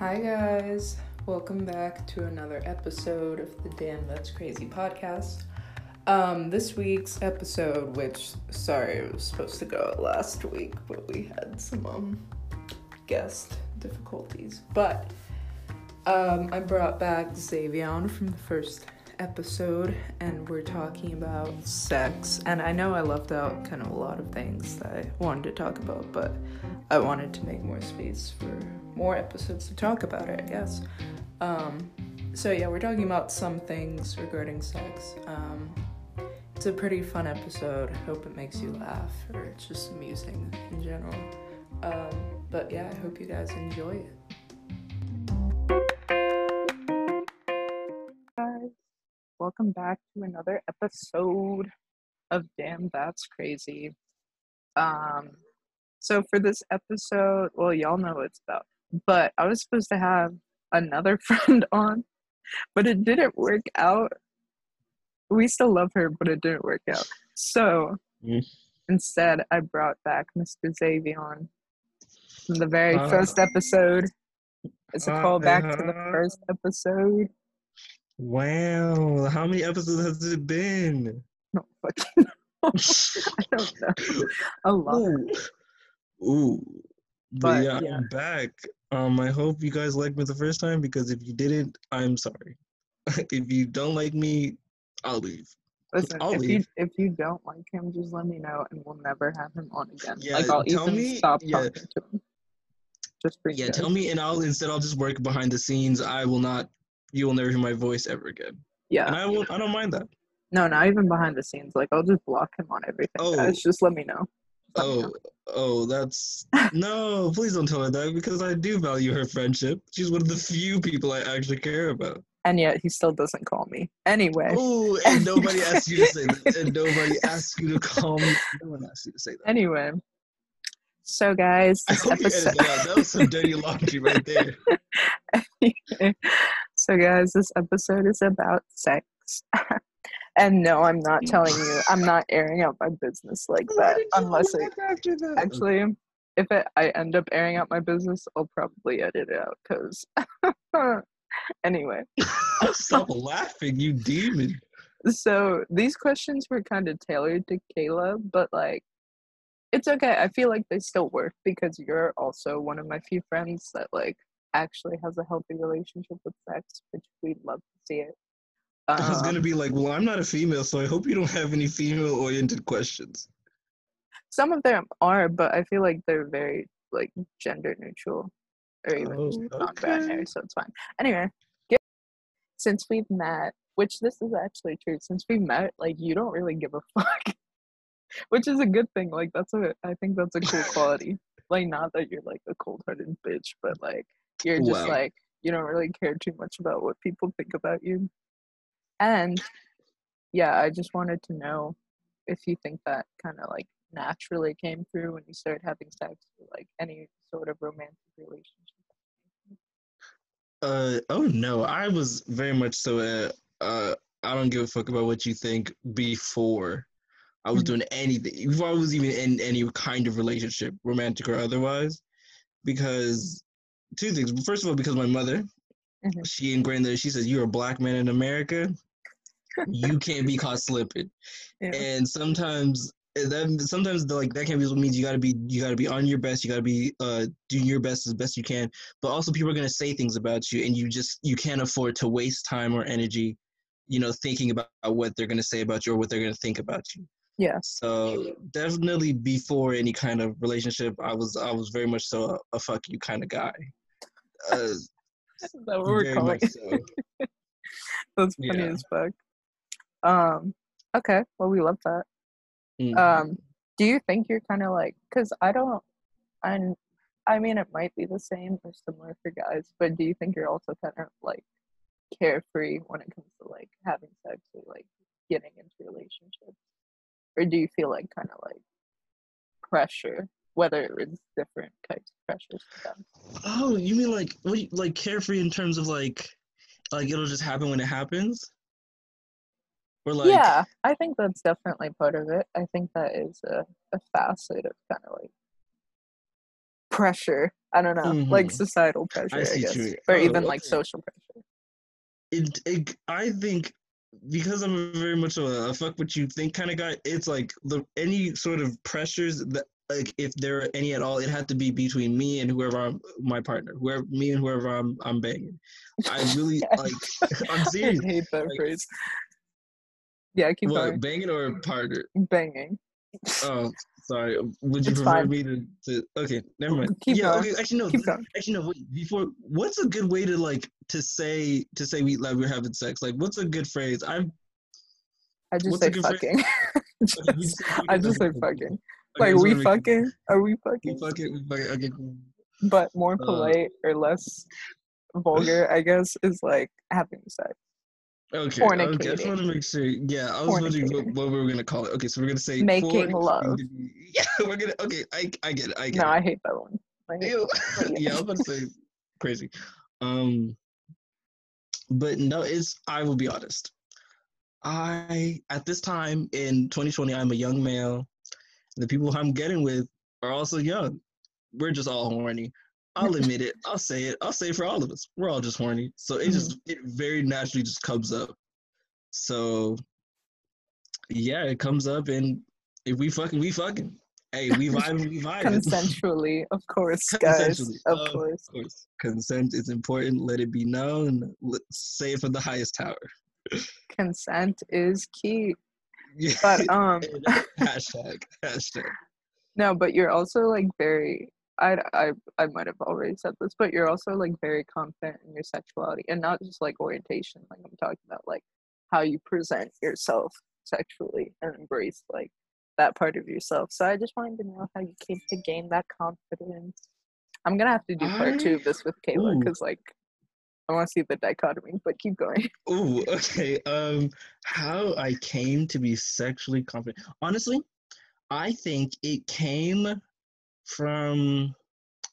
Hi, guys. Welcome back to another episode of the Damn That's Crazy podcast. Um, this week's episode, which, sorry, it was supposed to go out last week, but we had some um, guest difficulties. But um, I brought back Zavion from the first episode, and we're talking about sex. And I know I left out kind of a lot of things that I wanted to talk about, but I wanted to make more space for more episodes to talk about it, I guess. Um, so, yeah, we're talking about some things regarding sex. Um, it's a pretty fun episode. I hope it makes you laugh, or it's just amusing in general. Um, but yeah, I hope you guys enjoy it. Welcome back to another episode of Damn That's Crazy. Um, so for this episode, well, y'all know what it's about, but I was supposed to have another friend on, but it didn't work out. We still love her, but it didn't work out. So Mm. instead, I brought back Mr. Zavion from the very Uh, first episode. It's a uh, callback to the uh, first episode. Wow, how many episodes has it been? No, fucking. I don't know. A lot. Ooh, ooh. But, But, yeah, yeah. I'm back. Um, I hope you guys liked me the first time because if you didn't, I'm sorry. if you don't like me, I'll leave. Listen, I'll if you if you don't like him, just let me know, and we'll never have him on again. Yeah, like I'll tell even me- stop yeah. talking to him. Just for Yeah, tell me, and I'll instead I'll just work behind the scenes. I will not. You will never hear my voice ever again, Yeah. and I will. I don't mind that. No, not even behind the scenes. Like I'll just block him on everything. Oh. Guys, just let me know. Let me Oh, know. oh, that's no. Please don't tell her that because I do value her friendship. She's one of the few people I actually care about. And yet he still doesn't call me. Anyway. Oh, and nobody asked you to say that. And nobody asked you to call me. No one asked you to say that. Anyway. So guys, I this hope episode that. That was some dirty laundry right there. so guys, this episode is about sex. and no, I'm not telling you. I'm not airing out my business like that unless it that. actually if it, I end up airing out my business, I'll probably edit it out cuz anyway. Stop laughing, you demon. So these questions were kind of tailored to Kayla, but like it's okay. I feel like they still work because you're also one of my few friends that like actually has a healthy relationship with sex, which we'd love to see it. I was Um, gonna be like, well, I'm not a female, so I hope you don't have any female-oriented questions. some of them are, but I feel like they're very like gender neutral or even Oh, non-binary, so it's fine. Anyway, get- since we've met, which this is actually true, since we met, like you don't really give a fuck, which is a good thing. Like that's a, I think that's a cool quality. Like not that you're like a cold-hearted bitch, but like you're just Wow. like you don't really care too much about what people think about you. And yeah, I just wanted to know if you think that kind of like naturally came through when you started having sex or like any sort of romantic relationship. Uh oh no, I was very much so uh, uh I don't give a fuck about what you think before I was Mhm. doing anything before I was even in any kind of relationship, romantic or otherwise. Because two things. First of all, because my mother, Mhm. she ingrained that she says you're a black man in America, you can't be caught slipping. Yeah. And sometimes that sometimes the, like that can be means you gotta be you gotta be on your best, you gotta be uh doing your best as best you can. But also people are gonna say things about you and you just you can't afford to waste time or energy, you know, thinking about what they're gonna say about you or what they're gonna think about you. Yeah. So definitely before any kind of relationship, I was I was very much so a, a fuck you kind of guy. Uh, Is that what we're calling so. That's funny Yeah. as fuck. Um, okay, well we love that. Mm. Um, do you think you're kind of like? Cause I don't. I I mean, it might be the same or similar for guys, but do you think you're also kind of like carefree when it comes to like having sex or like getting into relationships, or do you feel like kind of like pressure, whether it's different types of pressures for them? Oh, you mean like what? you- Like carefree in terms of like, like it'll just happen when it happens, or like yeah, I think that's definitely part of it. I think that is a, a facet of kind of like pressure I don't know, like Mhm. societal pressure, I, I guess, or Oh, even like social pressure. it, it I think because I'm very much a, a fuck what you think kind of guy, it's like the any sort of pressures that like if there are any at all, it had to be between me and whoever I'm my partner, whoever me and whoever I'm I'm banging. I really like I'm serious. I hate that like- phrase. Yeah, keep What going. banging or partner? Banging. Oh, sorry. Would you It's prefer fine. me to, to okay, never mind. Keep yeah, going. okay, actually no. Keep going. Actually no, wait, before what's a good way to like to say to say we like we're having sex? Like what's a good phrase? I'm. I just say fucking. Just- I just say fucking. Like we wanna make sure. fucking? Are we We fucking? we fucking, okay, cool. But more Uh, polite or less vulgar, I guess, is like having sex. Okay, okay, I just want to make sure. Yeah, I was wondering what, what we were gonna call it. Okay, so we're gonna say Making love. Yeah, we're gonna. Okay, I, I get it. I get No, it. I hate that one. Hate Ew. yeah, I was about to say crazy. Um, but no, it's. I will be honest. I at this time in 2020, I'm a young male. The people I'm getting with are also young. We're just all horny. I'll admit it. I'll say it. I'll say it for all of us. We're all just horny. So it just mm-hmm. it very naturally just comes up. So yeah, it comes up and if we fucking we fucking. Hey, we vibing, we vibing. Consensually, of course, guys. Of of course. Course, consent is important. Let it be known. Let, say it from the highest tower. Consent is key. Yeah. But um hashtag hashtag. no, but you're also like very I, I I might have already said this, but you're also like very confident in your sexuality and not just like orientation. Like I'm talking about like how you present yourself sexually and embrace like that part of yourself. So I just wanted to know how you came to gain that confidence. I'm gonna have to do part two of this with Kayla because like I want to see the dichotomy. But keep going. Ooh, okay. Um, how I came to be sexually confident. Honestly, I think it came from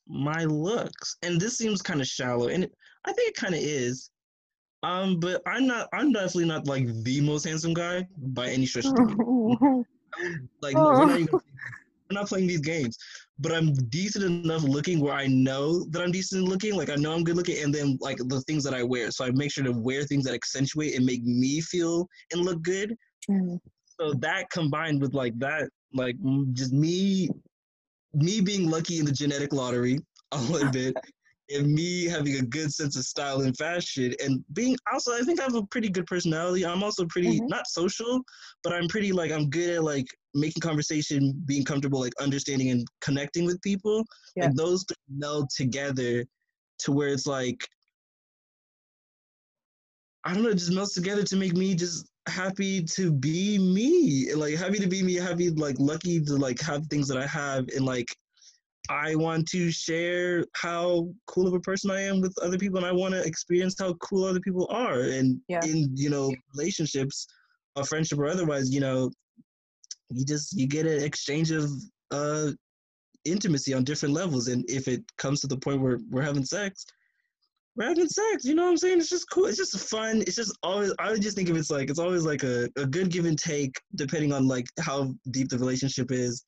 my looks, and this seems kind of shallow, and it, I think it kind of is. Um, but I'm not. I'm definitely not like the most handsome guy by any stretch of the imagination. like no, we're not, even, we're not playing these games but i'm decent enough looking where i know that i'm decent looking like i know i'm good looking and then like the things that i wear so i make sure to wear things that accentuate and make me feel and look good Mm. so that combined with like that like just me me being lucky in the genetic lottery a little bit and me having a good sense of style and fashion and being also i think i have a pretty good personality i'm also pretty Mhm. not social but i'm pretty like i'm good at like making conversation being comfortable like understanding and connecting with people Yeah. and those meld together to where it's like i don't know it just melts together to make me just happy to be me like happy to be me happy like lucky to like have things that i have and like I want to share how cool of a person I am with other people, and I want to experience how cool other people are. And Yeah. in you know relationships, a friendship or otherwise, you know, you just you get an exchange of uh intimacy on different levels. And if it comes to the point where we're having sex, we're having sex. You know what I'm saying? It's just cool. It's just fun. It's just always. I would just think of it's like it's always like a, a good give and take depending on like how deep the relationship is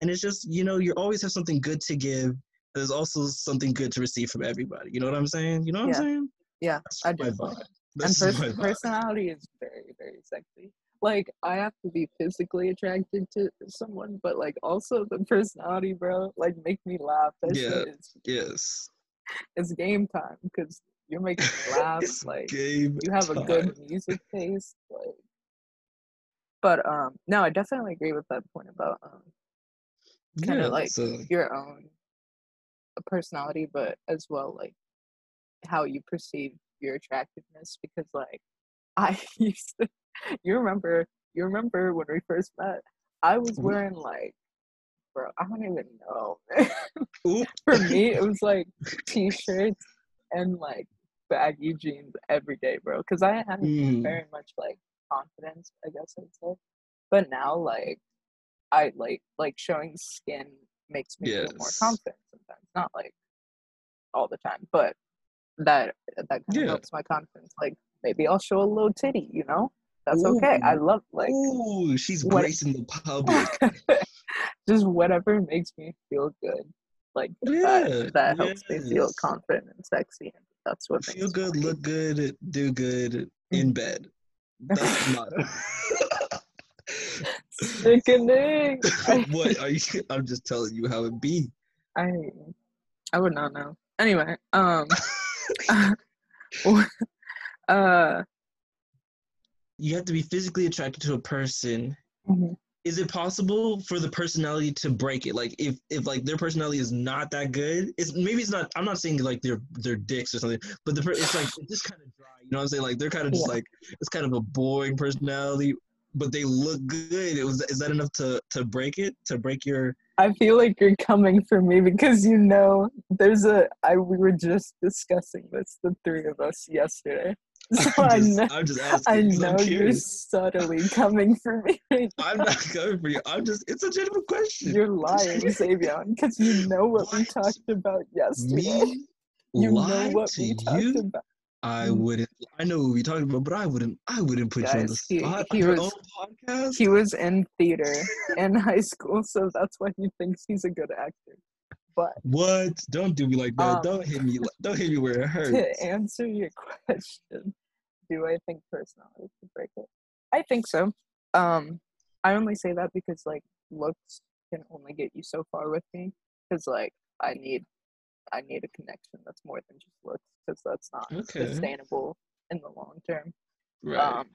and it's just you know you always have something good to give there's also something good to receive from everybody you know what i'm saying you know what Yeah. i'm saying Yeah, I do. and pers- personality is very very sexy like i have to be physically attracted to someone but like also the personality bro like make me laugh. That Yeah. is yes. It's game time because you're making me laugh like game you have a good music taste like but um no i definitely agree with that point about um kinda yeah, like so your own personality but as well like how you perceive your attractiveness because like i used to you remember you remember when we first met? I was Mhm. wearing like bro i don't even know. For me it was like t-shirts and like baggy jeans every day bro because i had Mm, very much like confidence i guess i'd say. But now like i like like showing skin makes me feel more confident sometimes not like all the time but that that kind of Yeah. helps my confidence. Like maybe i'll show a little titty you know that's okay i love like Ooh, she's what- gracing the public just whatever makes me feel good Like Yeah, that, that helps me feel confident and sexy. And that's what Feel makes good, look good, do good in bed. That's not. sickening. What are you? I'm just telling you how it be. I I would not know. Anyway, um, uh, You have to be physically attracted to a person. mhm. Is it possible for the personality to break it? Like if if like their personality is not that good, it's maybe it's not. I'm not saying like they're they're dicks or something, but the per- it's like it's just kind of dry. You know what I'm saying? Like they're kind of just Yeah. like it's kind of a boring personality, but they look good. It was is that enough to to break it? To break your I feel like you're coming for me because you know there's a I we were just discussing this the three of us yesterday. So I I'm just, know I'm just asking. I 'cause I'm know you're subtly coming for me. right I'm not coming for you. I'm just. It's a genuine question. You're lying, Zavion, because you know what, we talked about yesterday. Me You know what to we talked you? about. I Mm. wouldn't. I know what we're talking about, but I wouldn't. I wouldn't put you on the Guys, he- he was, podcast. He was in theater in high school, so that's why he thinks he's a good actor. But What? Don't do me like that. Um, don't hit me. Don't hit me where it hurts. to answer your question, do I think personality could break it? I think so. Um, I only say that because like looks can only get you so far with me. Because like I need, I need a connection that's more than just looks. Because that's not Okay. sustainable in the long term. Right. Um,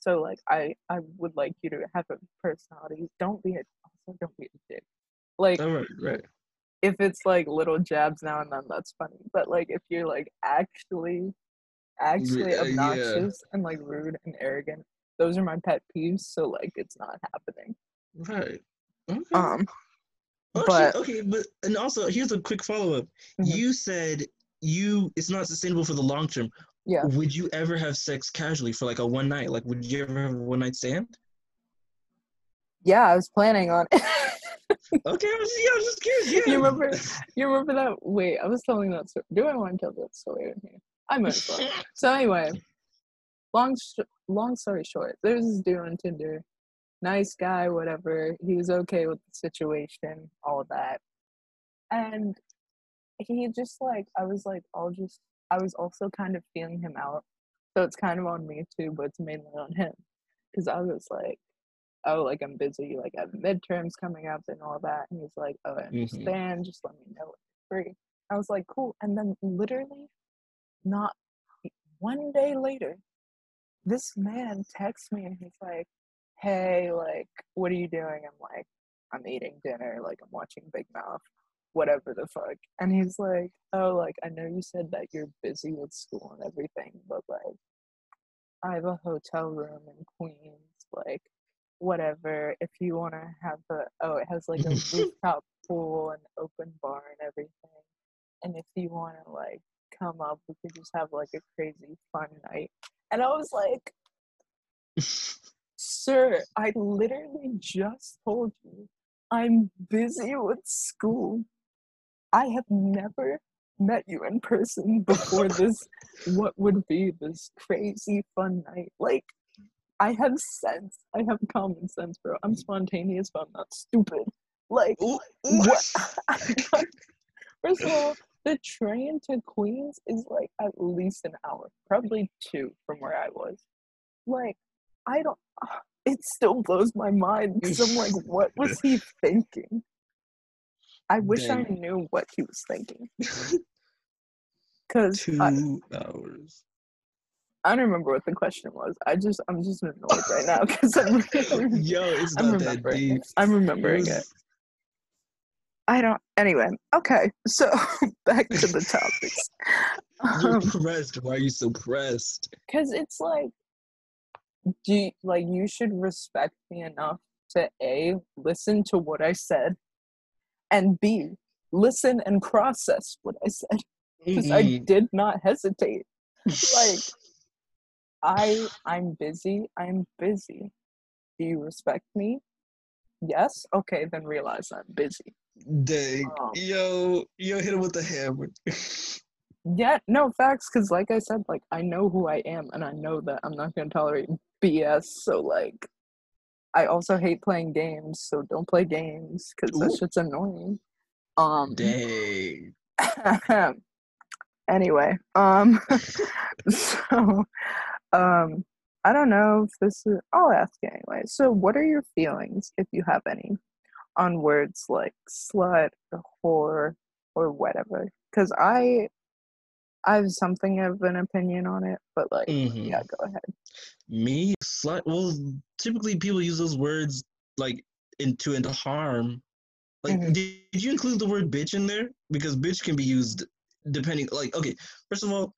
so like I, I would like you to have a personality. Don't be a, also don't be a dick. Like All right. Right. if it's like little jabs now and then that's funny but like if you're like actually actually uh, yeah. obnoxious and like rude and arrogant those are my pet peeves so like it's not happening Right. Okay. um Oh, shit, but- okay, but and also here's a quick follow up. Mhm. You said you it's not sustainable for the long term. Yeah. Would you ever have sex casually for like a one night? Like, would you ever have a one night stand? yeah i was planning on it Okay, I was, yeah, I was just curious. Yeah. you remember you remember that wait i was telling that story do i want to tell that story in here i might as well. So anyway long sh- long story short there's this dude on tinder nice guy whatever he was okay with the situation all of that. And he just like i was like i'll just i was also kind of feeling him out. So it's kind of on me too but it's mainly on him. Because i was like oh like i'm busy like i have midterms coming up and all that. And he's like oh i Mhm. understand just let me know when you're free. I was like cool. And then literally not one day later this man texts me and he's like hey like what are you doing? I'm like i'm eating dinner like i'm watching big mouth whatever the fuck. And he's like oh like i know you said that you're busy with school and everything but like i have a hotel room in queens like whatever if you want to have a oh it has like a rooftop pool and open bar and everything. And if you want to like come up we could just have like a crazy fun night. And i was like sir i literally just told you i'm busy with school. I have never met you in person before this what would be this crazy fun night. Like i have sense. I have common sense bro. I'm spontaneous but i'm not stupid. Like what? first of all the train to queens is like at least an hour probably two from where i was. Like i don't ah, it still blows my mind because i'm like what was he thinking? I wish i knew what he was thinking. Because Two I, hours. I don't remember what the question was. I just i'm just annoyed right now because i'm Yo, it's i'm not that remembering deep. it. I'm remembering It it. was- I don't. Anyway, okay. So back to the topics. You're Um, pressed. Why are you so pressed? Cause it's like, do you, like you should respect me enough to a listen to what I said, and b listen and process what I said. Because I Mm-mm. did not hesitate. Like I, I'm busy. I'm busy. Do you respect me? Yes. Okay, then realize I'm busy. Dang. Yo, yo, hit him with the hammer. Yeah, no facts. Because, like I said, like I know who I am, and I know that I'm not gonna tolerate BS. So, like, I also hate playing games. So don't play games because that shit's annoying. Um Dang. anyway, um so um I don't know if this is I'll ask anyway. So what are your feelings, if you have any, on words like slut or whore or whatever? Because I I have something of an opinion on it, but like Mhm. yeah, go ahead. Me, slut. Well, typically people use those words like into into harm. Like, Mhm. did, did you include the word bitch in there? Because bitch can be used depending. Like, okay, first of all,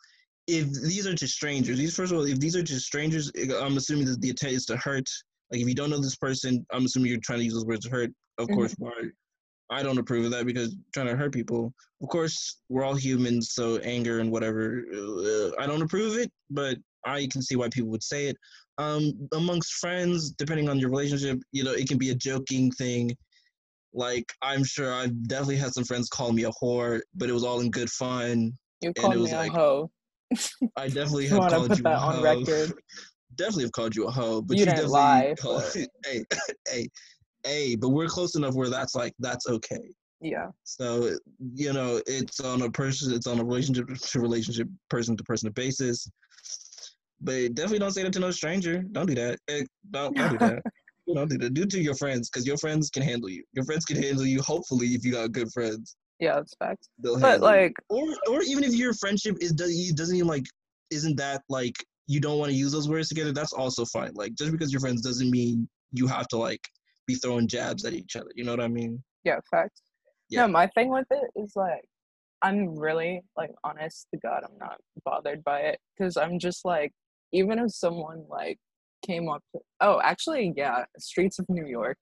if these are to strangers, these first of all, if these are to strangers, I'm assuming that the intent is to hurt. Like, if you don't know this person, I'm assuming you're trying to use those words to hurt. Of Mhm. course, why? I don't approve of that because trying to hurt people. Of course, we're all humans, so anger and whatever. Uh, I don't approve of it, but I can see why people would say it. Um, amongst friends, depending on your relationship, you know, it can be a joking thing. Like I'm sure I've definitely had some friends call me a whore, but it was all in good fun. You it called me was a like, hoe. I definitely have called you that a on hoe. definitely have called you a hoe, but You you, didn't definitely lie, call, but- hey, hey, hey, but we're close enough where that's like that's okay. Yeah. So you know, it's on a person, it's on a relationship to relationship, person to person basis. But definitely don't say that to no stranger. Don't do that. Eh, Don't don't do that. don't do that. Do it to your friends because your friends can handle you. Your friends can handle you. Hopefully, if you got good friends, Yeah, that's facts. But handle you. like or or even if your friendship is doesn't even like isn't that like you don't want to use those words together. That's also fine. Like just because you're friends doesn't mean you have to like be throwing jabs at each other. You know what I mean? yeah, facts. Yeah. No, my thing with it is like I'm really like honest to God, I'm not bothered by it because I'm just like even if someone like came up to oh actually yeah streets of New York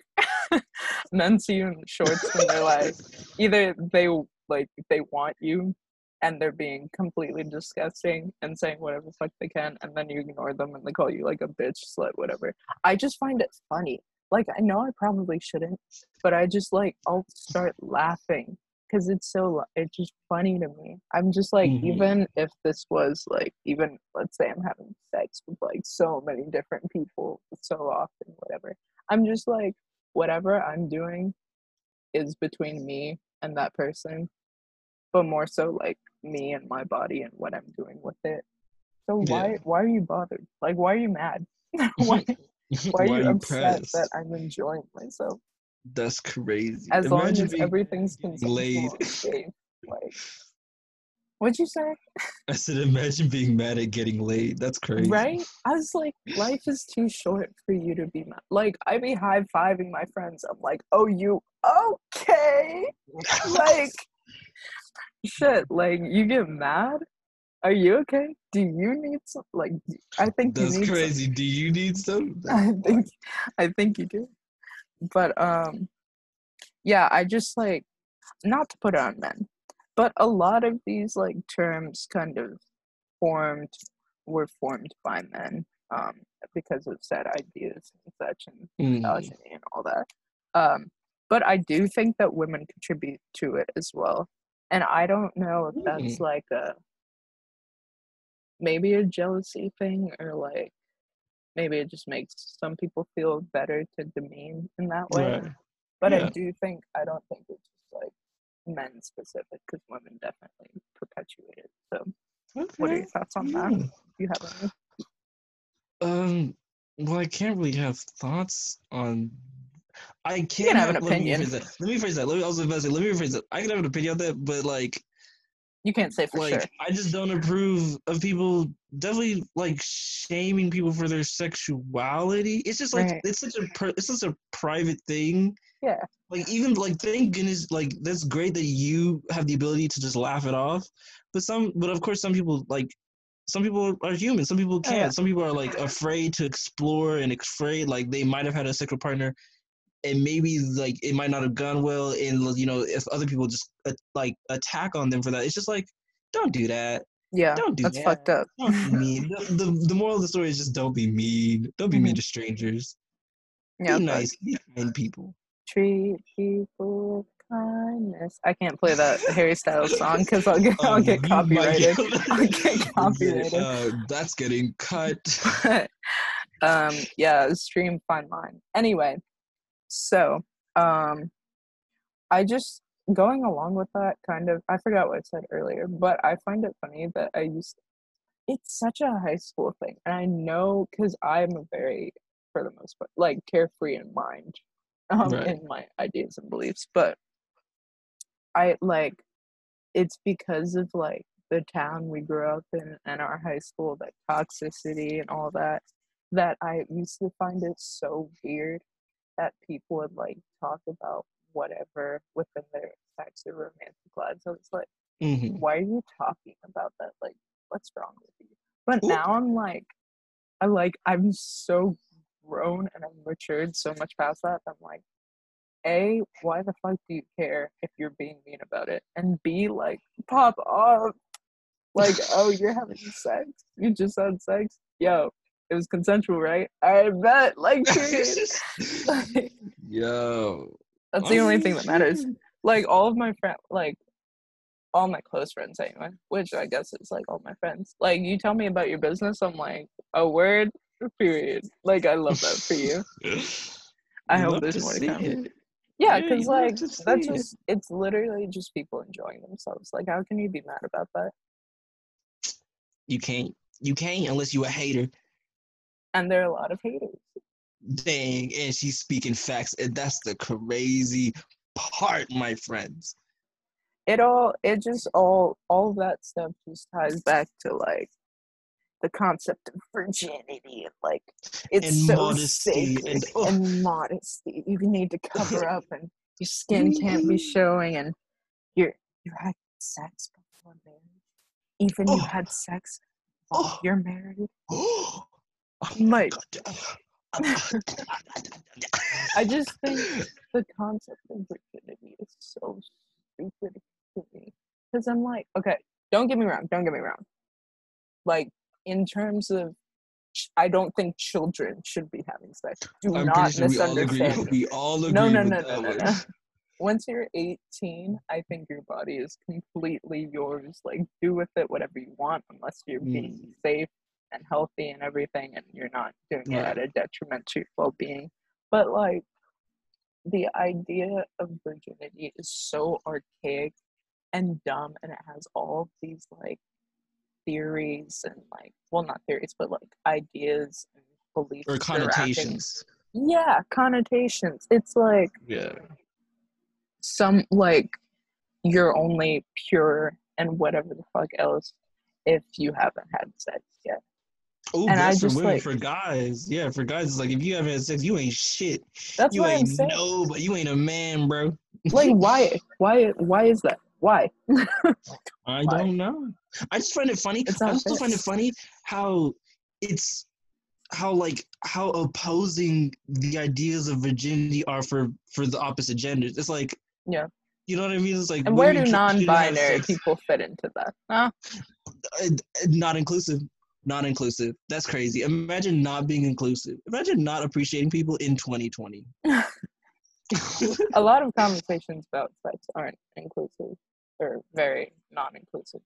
men see you in shorts and they're like either they like they want you and they're being completely disgusting and saying whatever the fuck they can and then you ignore them and they call you like a bitch slut whatever. I just find it funny. Like i know i probably shouldn't but i just like i'll start laughing because it's so it's just funny to me. I'm just like Mhm. even if this was like even let's say i'm having sex with like so many different people so often whatever i'm just like whatever i'm doing is between me and that person but more so like me and my body and what i'm doing with it so why Yeah. why are you bothered like why are you mad why, why are you upset that i'm enjoying myself That's crazy. as long as everything's laid. like what'd you say I said, imagine being mad at getting laid. That's crazy. right i was like life is too short for you to be mad like i be high-fiving my friends i'm like oh you okay like shit like you get mad are you okay do you need some like I think you That's need some- crazy. Do you need some? i think i think you do but um yeah i just like not to put it on men but a lot of these like terms kind of formed were formed by men um because of said ideas and such and Mhm. misogyny and all that. Um, but I do think that women contribute to it as well. And I don't know if that's like a maybe a jealousy thing or like maybe it just makes some people feel better to demean in that way. Right. But I do think I don't think it's just like men specific because women definitely perpetuate it. So what are your thoughts on that? Do you have any? Um. Well, I can't really have thoughts on. I can, can have an let me opinion. that. Let me phrase that. Let me, I was about to say, let me rephrase that. I can have an opinion on that, but like, You can't say for like sure. I just don't approve of people definitely like shaming people for their sexuality. It's just like Right. it's such a per, it's such a private thing. Yeah. Like even like thank goodness like that's great that you have the ability to just laugh it off. But some but of course some people like some people are human. Some people Oh, can't. yeah. Some people are like afraid to explore and afraid like they might have had a sexual partner and maybe like it might not have gone well and you know if other people just uh, like attack on them for that it's just like don't do that Yeah, don't do that's that. fucked up. don't be mean the, the, the moral of the story is just don't be mean don't be mean to strangers Mm-hmm. Yeah, be nice be kind people treat people with kindness. I can't play that Harry Styles song because I'll get I'll Um, get copyrighted. get- I'll get copyrighted. uh, that's getting cut um, yeah, stream fine line. Anyway, so um, I just going along with that, kind of, I forgot what I said earlier, but I find it funny that I used. It's such a high school thing, and I know because I'm a very, for the most part, like carefree in mind, um, Right. in my ideas and beliefs. But I like, it's because of like the town we grew up in and our high school, that toxicity and all that, that I used to find it so weird that people would like talk about whatever within their sex or romantic lives. I was like, hmm why are you talking about that? Like, what's wrong with you? But Ooh. now I'm like, I like, I'm so grown and I've matured so much past that. I'm like, A, why the fuck do you care if you're being mean about it? And B, like, pop off. Like, oh, you're having sex? You just had sex? Yo, it was consensual, right? I bet. Like. Like, Yo. That's the only thing that matters. Like all of my friends, like all my close friends anyway, which I guess is like all my friends. Like you tell me about your business, I'm like a word, period. Like I love that for you. I hope there's more to come. it. Yeah, because like that's see it. just it's literally just people enjoying themselves. Like how can you be mad about that? You can't. You can't unless you a hater. And there are a lot of haters. Dang, and she's speaking facts, and that's the crazy part, my friends. It all it just all all of that stuff just ties back to like the concept of virginity and like it's And so modesty sacred oh. and- and, oh. modesty. You need to cover up and your skin can't be showing and you're you had sex before marriage. Even you Oh. had sex while Oh. you're married. Oh. Oh My God. I just think the concept of virginity is so stupid to me. Because I'm like, okay, don't get me wrong, don't get me wrong. Like, in terms of, I don't think children should be having sex. Do I'm not sure we all agree. misunderstand. We all agree. No, no, no, no, no, no. Once you're 18, I think your body is completely yours. Like, do with it whatever you want, unless you're being Mm. safe and healthy and everything, and you're not doing it at a detriment to your well being. But, like, the idea of virginity is so archaic and dumb, and it has all of these, like, theories and, like, well, not theories, but, like, ideas and beliefs. Or connotations. Yeah, connotations. It's like, Yeah. some like you're only pure and whatever the fuck else if you haven't had sex yet. Oh, And I that's for just, women. like- for guys, yeah, for guys, it's like if you haven't had sex, you ain't shit. That's you why I'm ain't saying. no, but you ain't a man, bro. Like, why? Why? Why is that? Why? I Why? don't know. I just find it funny. I also find it funny how it's how like how opposing the ideas of virginity are for for the opposite genders. It's like Yeah. you know what I mean. It's like And where do women can- shouldn't have non-binary people fit into that? Huh? Uh, not inclusive. Not inclusive. That's crazy. Imagine not being inclusive. Imagine not appreciating people in 2020. A lot of conversations about sex aren't inclusive or very non-inclusive.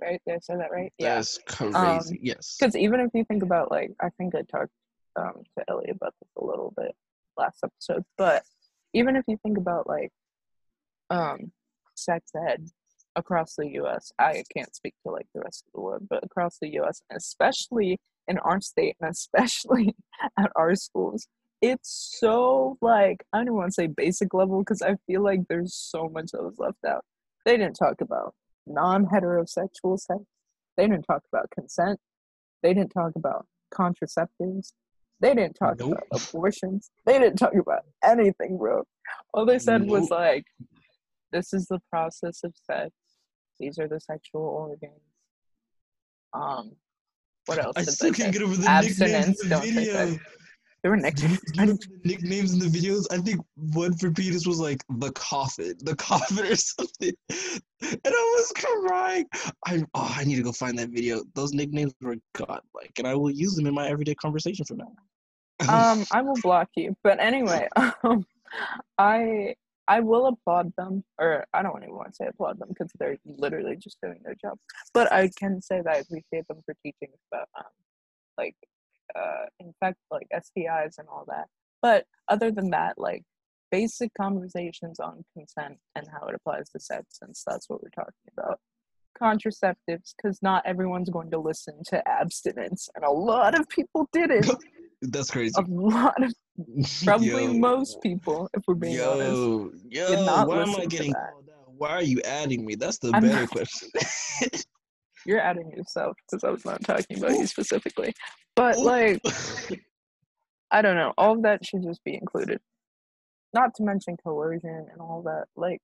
Right? Did I say that right? Yeah. That's crazy. Um, yes. Because even if you think about like, I think I talked um, to Ellie about this a little bit last episode, but even if you think about like um, sex ed across the U.S., I can't speak to like the rest of the world, but across the U.S., especially in our state and especially at our schools, it's so like I don't want to say basic level because I feel like there's so much that was left out. They didn't talk about non-heterosexual sex. They didn't talk about consent. They didn't talk about contraceptives. They didn't talk Nope. about abortions. They didn't talk about anything, bro. All they said was like, "This is the process of sex. These are the sexual organs." Um, what else? I still can't get over the Abstinence, nicknames in the video. There were Do next. you, do you remember the nicknames in the videos? I think one for Peters was like the coffin, the coffin or something. And I was crying. I oh, I need to go find that video. Those nicknames were godlike, and I will use them in my everyday conversation from now. um i will block you but anyway um i i will applaud them or i don't even want to say applaud them because they're literally just doing their job but i can say that i appreciate them for teaching about um like uh in fact like stis and all that but other than that like basic conversations on consent and how it applies to sex, since that's what we're talking about. Contraceptives, because not everyone's going to listen to abstinence, and a lot of people didn't. That's crazy. A lot of probably Yo. most people, if we're being honest. Yo, yo, not why am I getting called out? Why are you adding me? That's the I'm better not- question. You're adding yourself because I was not talking about you specifically. But Ooh. like, I don't know. All of that should just be included. Not to mention coercion and all that. Like,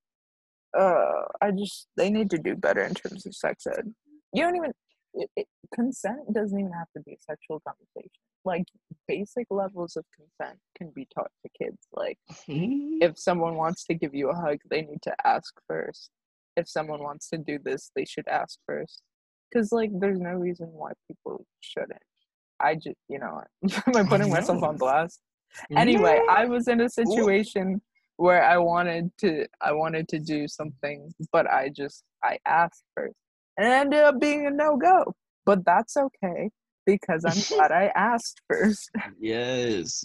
uh, I just they need to do better in terms of sex ed. You don't even it, it, consent doesn't even have to be a sexual conversation. Like basic levels of consent can be taught to kids. Like if someone wants to give you a hug, they need to ask first. If someone wants to do this, they should ask first. Cause like there's no reason why people shouldn't. I just you know am I putting myself on blast? Anyway, No. I was in a situation where I wanted to I wanted to do something, but I just I asked first. And it ended up being a no go. But that's okay because I'm glad I asked first. yes,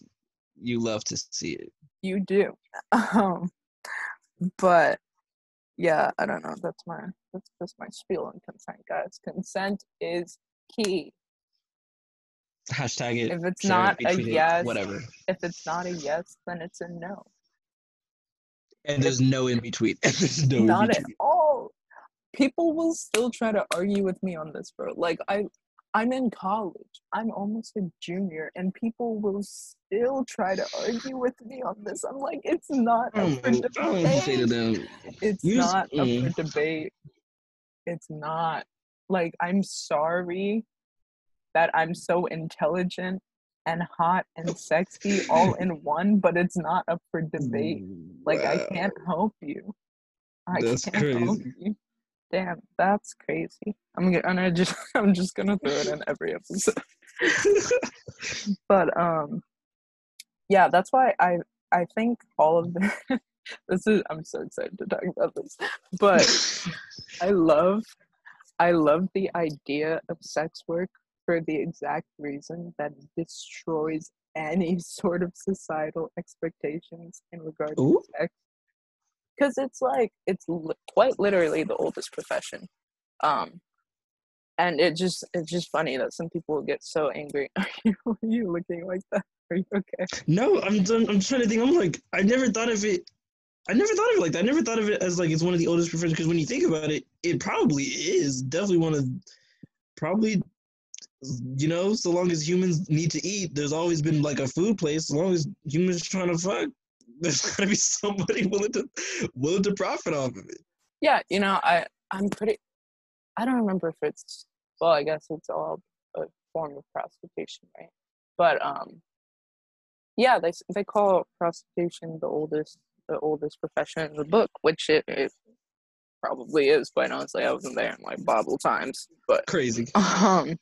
you love to see it. You do. Um but yeah, I don't know. That's my that's just my spiel on consent, guys. Consent is key. Hashtag it. If it's share it, not a yes, whatever. if it's not a yes, then it's a no. And there's no in between. there's no not at all. People will still try to argue with me on this, bro. Like I I'm in college. I'm almost a junior and people will still try to argue with me on this. I'm like, it's not up for don't know. I don't know what to say to debate. It's not up mm. for debate. It's not. Like I'm sorry that I'm so intelligent and hot and sexy all in one, but it's not up for debate. Like I can't help you. I That's can't help crazy. you. Damn, that's crazy. I'm gonna just I'm just gonna throw it in every episode. But um yeah, that's why I I think all of the this is I'm so excited to talk about this. But I love I love the idea of sex work for the exact reason that it destroys any sort of societal expectations in regard to sex. Because it's like it's li- quite literally the oldest profession, um, and it just it's just funny that some people get so angry. Are you, are you looking like that? Are you okay? No, I'm. I'm trying to think. I'm like, I never thought of it. I never thought of it like that. I never thought of it as like it's one of the oldest professions. Because when you think about it, it probably is definitely one of probably. You know, so long as humans need to eat, there's always been like a food place. As long as humans trying to fuck, there's gotta be somebody willing to willing to profit off of it. Yeah, you know, I I'm pretty. I don't remember if it's well. I guess it's all a form of prostitution, right? But um, yeah, they they call prostitution the oldest the oldest profession in the book, which it, it probably is. Quite honestly, I wasn't there in like Bible times, but Crazy. um,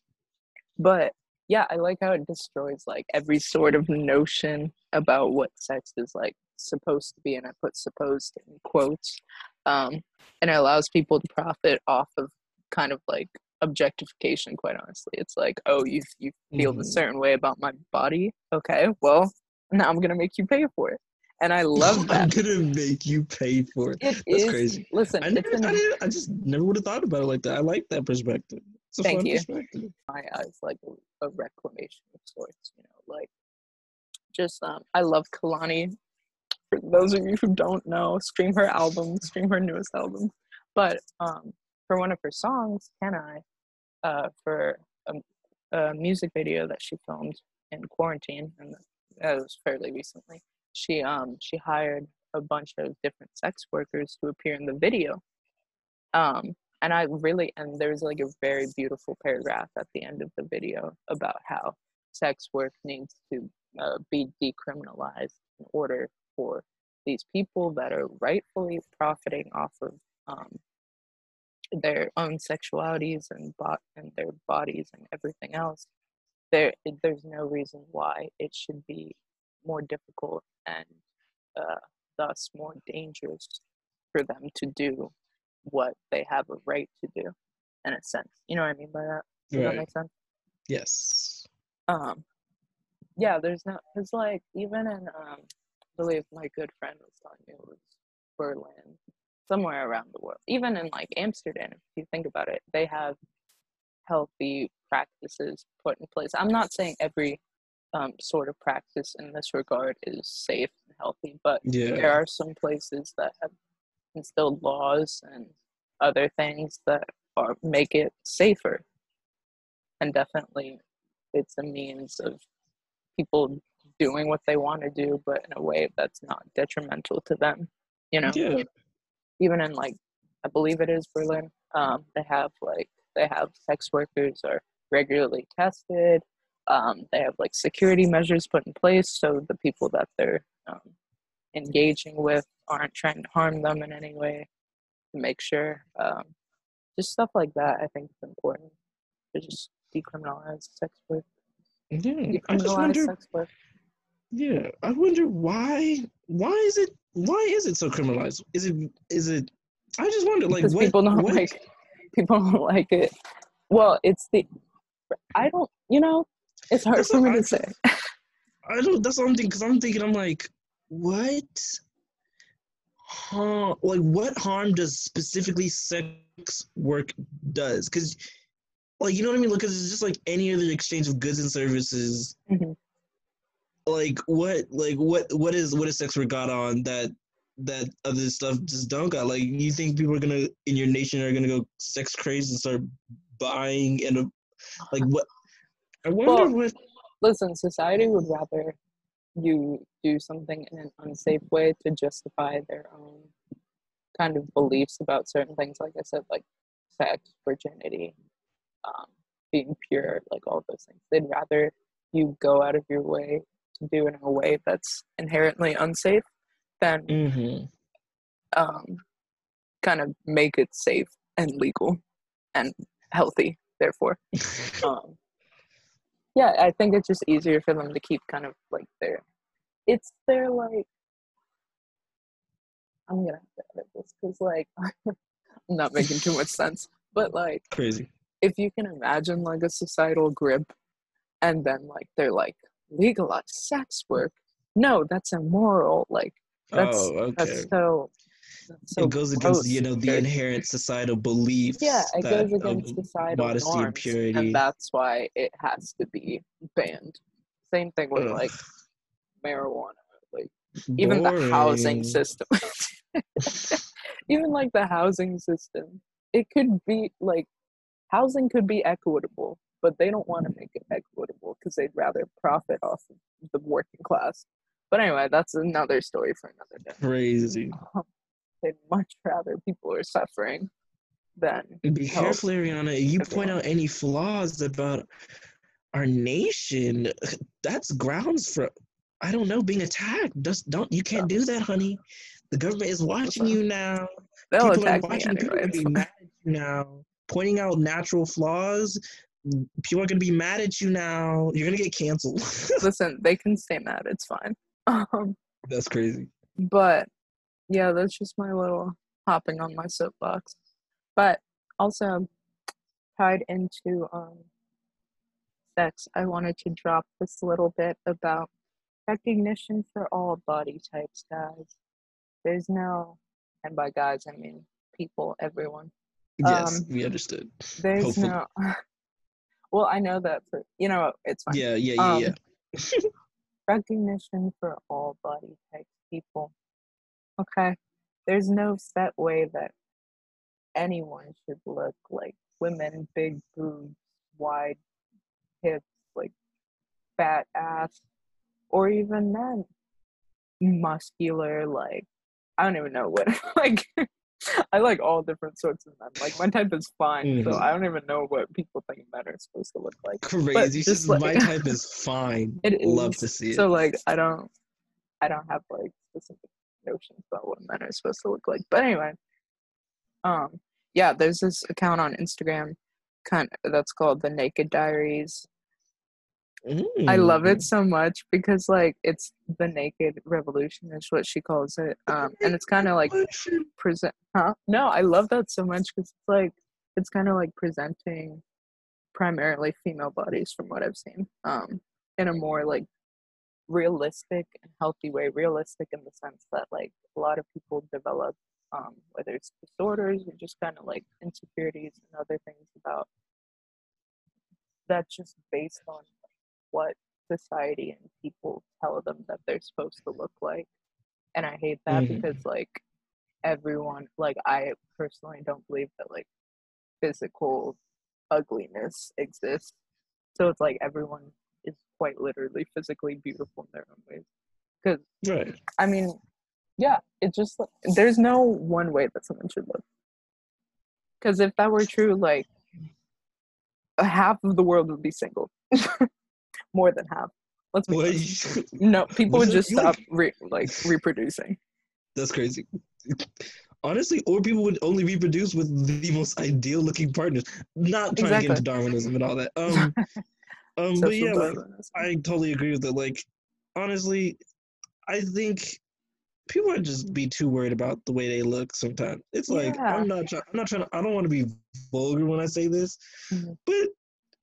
but yeah, I like how it destroys like every sort of notion about what sex is like supposed to be, and I put supposed in quotes. Um, and it allows people to profit off of kind of like objectification. Quite honestly, it's like, oh, you you feel a Mhm. certain way about my body, okay? Well, now I'm gonna make you pay for it, and I love that. I'm gonna make you pay for it. It That's is- crazy. Listen, I never, in I, I just never would have thought about it like that. I like that perspective. It's a Thank fun you. perspective. my eyes like a, a reclamation of sorts you know like just um i love Kehlani for those of you who don't know stream her album stream her newest album. But um for one of her songs can i uh for a, a music video that she filmed in quarantine and that was fairly recently she um she hired a bunch of different sex workers to appear in the video. Um and I really and there's like a very beautiful paragraph at the end of the video about how sex work needs to uh, be decriminalized in order for these people that are rightfully profiting off of um, their own sexualities and bot and their bodies and everything else. There, there's no reason why it should be more difficult and uh, thus more dangerous for them to do what they have a right to do in a sense. You know what I mean by that? Does that make sense? Yes. Um yeah, there's no cuz like even in um believe my good friend was telling me it was Berlin, somewhere around the world. Even in like Amsterdam, if you think about it, they have healthy practices put in place. I'm not saying every um, sort of practice in this regard is safe and healthy, but Yeah. there are some places that have instilled laws and other things that are make it safer. And definitely, it's a means of people doing what they want to do, but in a way that's not detrimental to them. You know, Yeah. even in like, I believe it is Berlin. Um, they have like they have sex workers are regularly tested. Um, they have like security measures put in place so the people that they're um, engaging with aren't trying to harm them in any way to make sure um, just stuff like that i think is important to just decriminalize sex work Yeah. I just wonder. Yeah, I wonder why. Why is it? Why is it so criminalized? Is it? Is it? I just wonder. Like, what? people don't what- like people don't like it well it's the i don't you know it's hard That's for me I to say I don't. That's what I'm thinking. Because I'm thinking. I'm like, what? Huh? Like, what harm does specifically sex work does? Because, like, you know what I mean? Because it's just like any other exchange of goods and services. Mhm. Like, what? Like, what? What is? What is sex work got on that? That other stuff just don't got. Like, you think people are gonna in your nation are gonna go sex crazy and start buying and like what? I wonder Well, what. listen society would rather you do something in an unsafe way to justify their own kind of beliefs about certain things like i said like sex virginity um, being pure like all those things they'd rather you go out of your way to do in a way that's inherently unsafe then Mm-hmm. um, kind of make it safe and legal and healthy therefore um, yeah, I think it's just easier for them to keep kind of like their, it's their like, I'm gonna have to edit this because like, I'm not making too much sense. But like, Crazy. if you can imagine like a societal grip, and then like they're like legalize sex work, no, that's immoral. Like that's oh, okay. that's so. So it goes against gross you know the inherent societal beliefs. yeah it that goes against of societal modesty and purity. and that's why it has to be banned same thing with Ugh, like marijuana like even the housing system even like the housing system it could be like housing could be equitable but they don't want to make it equitable because they'd rather profit off of the working class but anyway that's another story for another day Crazy. Um, they'd much rather people are suffering than Be careful, Ariana. You point out any flaws about our nation. That's grounds for I don't know being attacked. Just don't you can't do that, honey. The government is watching you now. they'll People are attack me watching you. People are it's gonna be fine. mad at you now. Pointing out natural flaws. People are gonna be mad at you now. You're gonna get canceled. listen they can stay mad it's fine um That's crazy. but yeah that's just my little hopping on my soapbox but also tied into um sex i wanted to drop this little bit about recognition for all body types guys there's no and by guys i mean people everyone Yes, Um, we understood. there's Hopefully. no well i know that for you know it's fine Yeah, yeah, yeah, Um, yeah. recognition for all body types people. Okay. There's no set way that anyone should look like women, big boobs, wide hips, like fat ass, or even men, muscular, like I don't even know what like I like all different sorts of men. Like my type is fine, so Mhm. I don't even know what people think men are supposed to look like. Crazy. Just like- my type is fine. It Love to see it. So like I don't I don't have like specific notions about what men are supposed to look like. But anyway. Um yeah, there's this account on Instagram kind that's called the Naked Diaries. I love Mm. it so much because like it's the naked revolution is what she calls it. Um and it's kind of like present huh no i love that so much because it's like it's kind of like presenting primarily female bodies from what i've seen um in a more like realistic and healthy way. Realistic in the sense that like a lot of people develop um, whether it's disorders or just kind of like insecurities and other things about that's just based on what society and people tell them that they're supposed to look like. And I hate that Mhm. because like everyone like I personally don't believe that like physical ugliness exists. So it's like everyone is quite literally physically beautiful in their own ways. Cuz Right. I mean, yeah, it just there's no one way that someone should look. Because if that were true, like half of the world would be single, more than half. Let's be? No, people would just stop like- re- like reproducing. That's crazy. Honestly, or people would only reproduce with the most ideal looking partners. Not trying to get into Darwinism and all that. Um, um, but yeah, like, I totally agree with it. Like, honestly, I think people are just be too worried about the way they look sometimes. It's like Yeah. I'm not trying. I'm not trying. To, I don't want to be vulgar when I say this, Mhm. but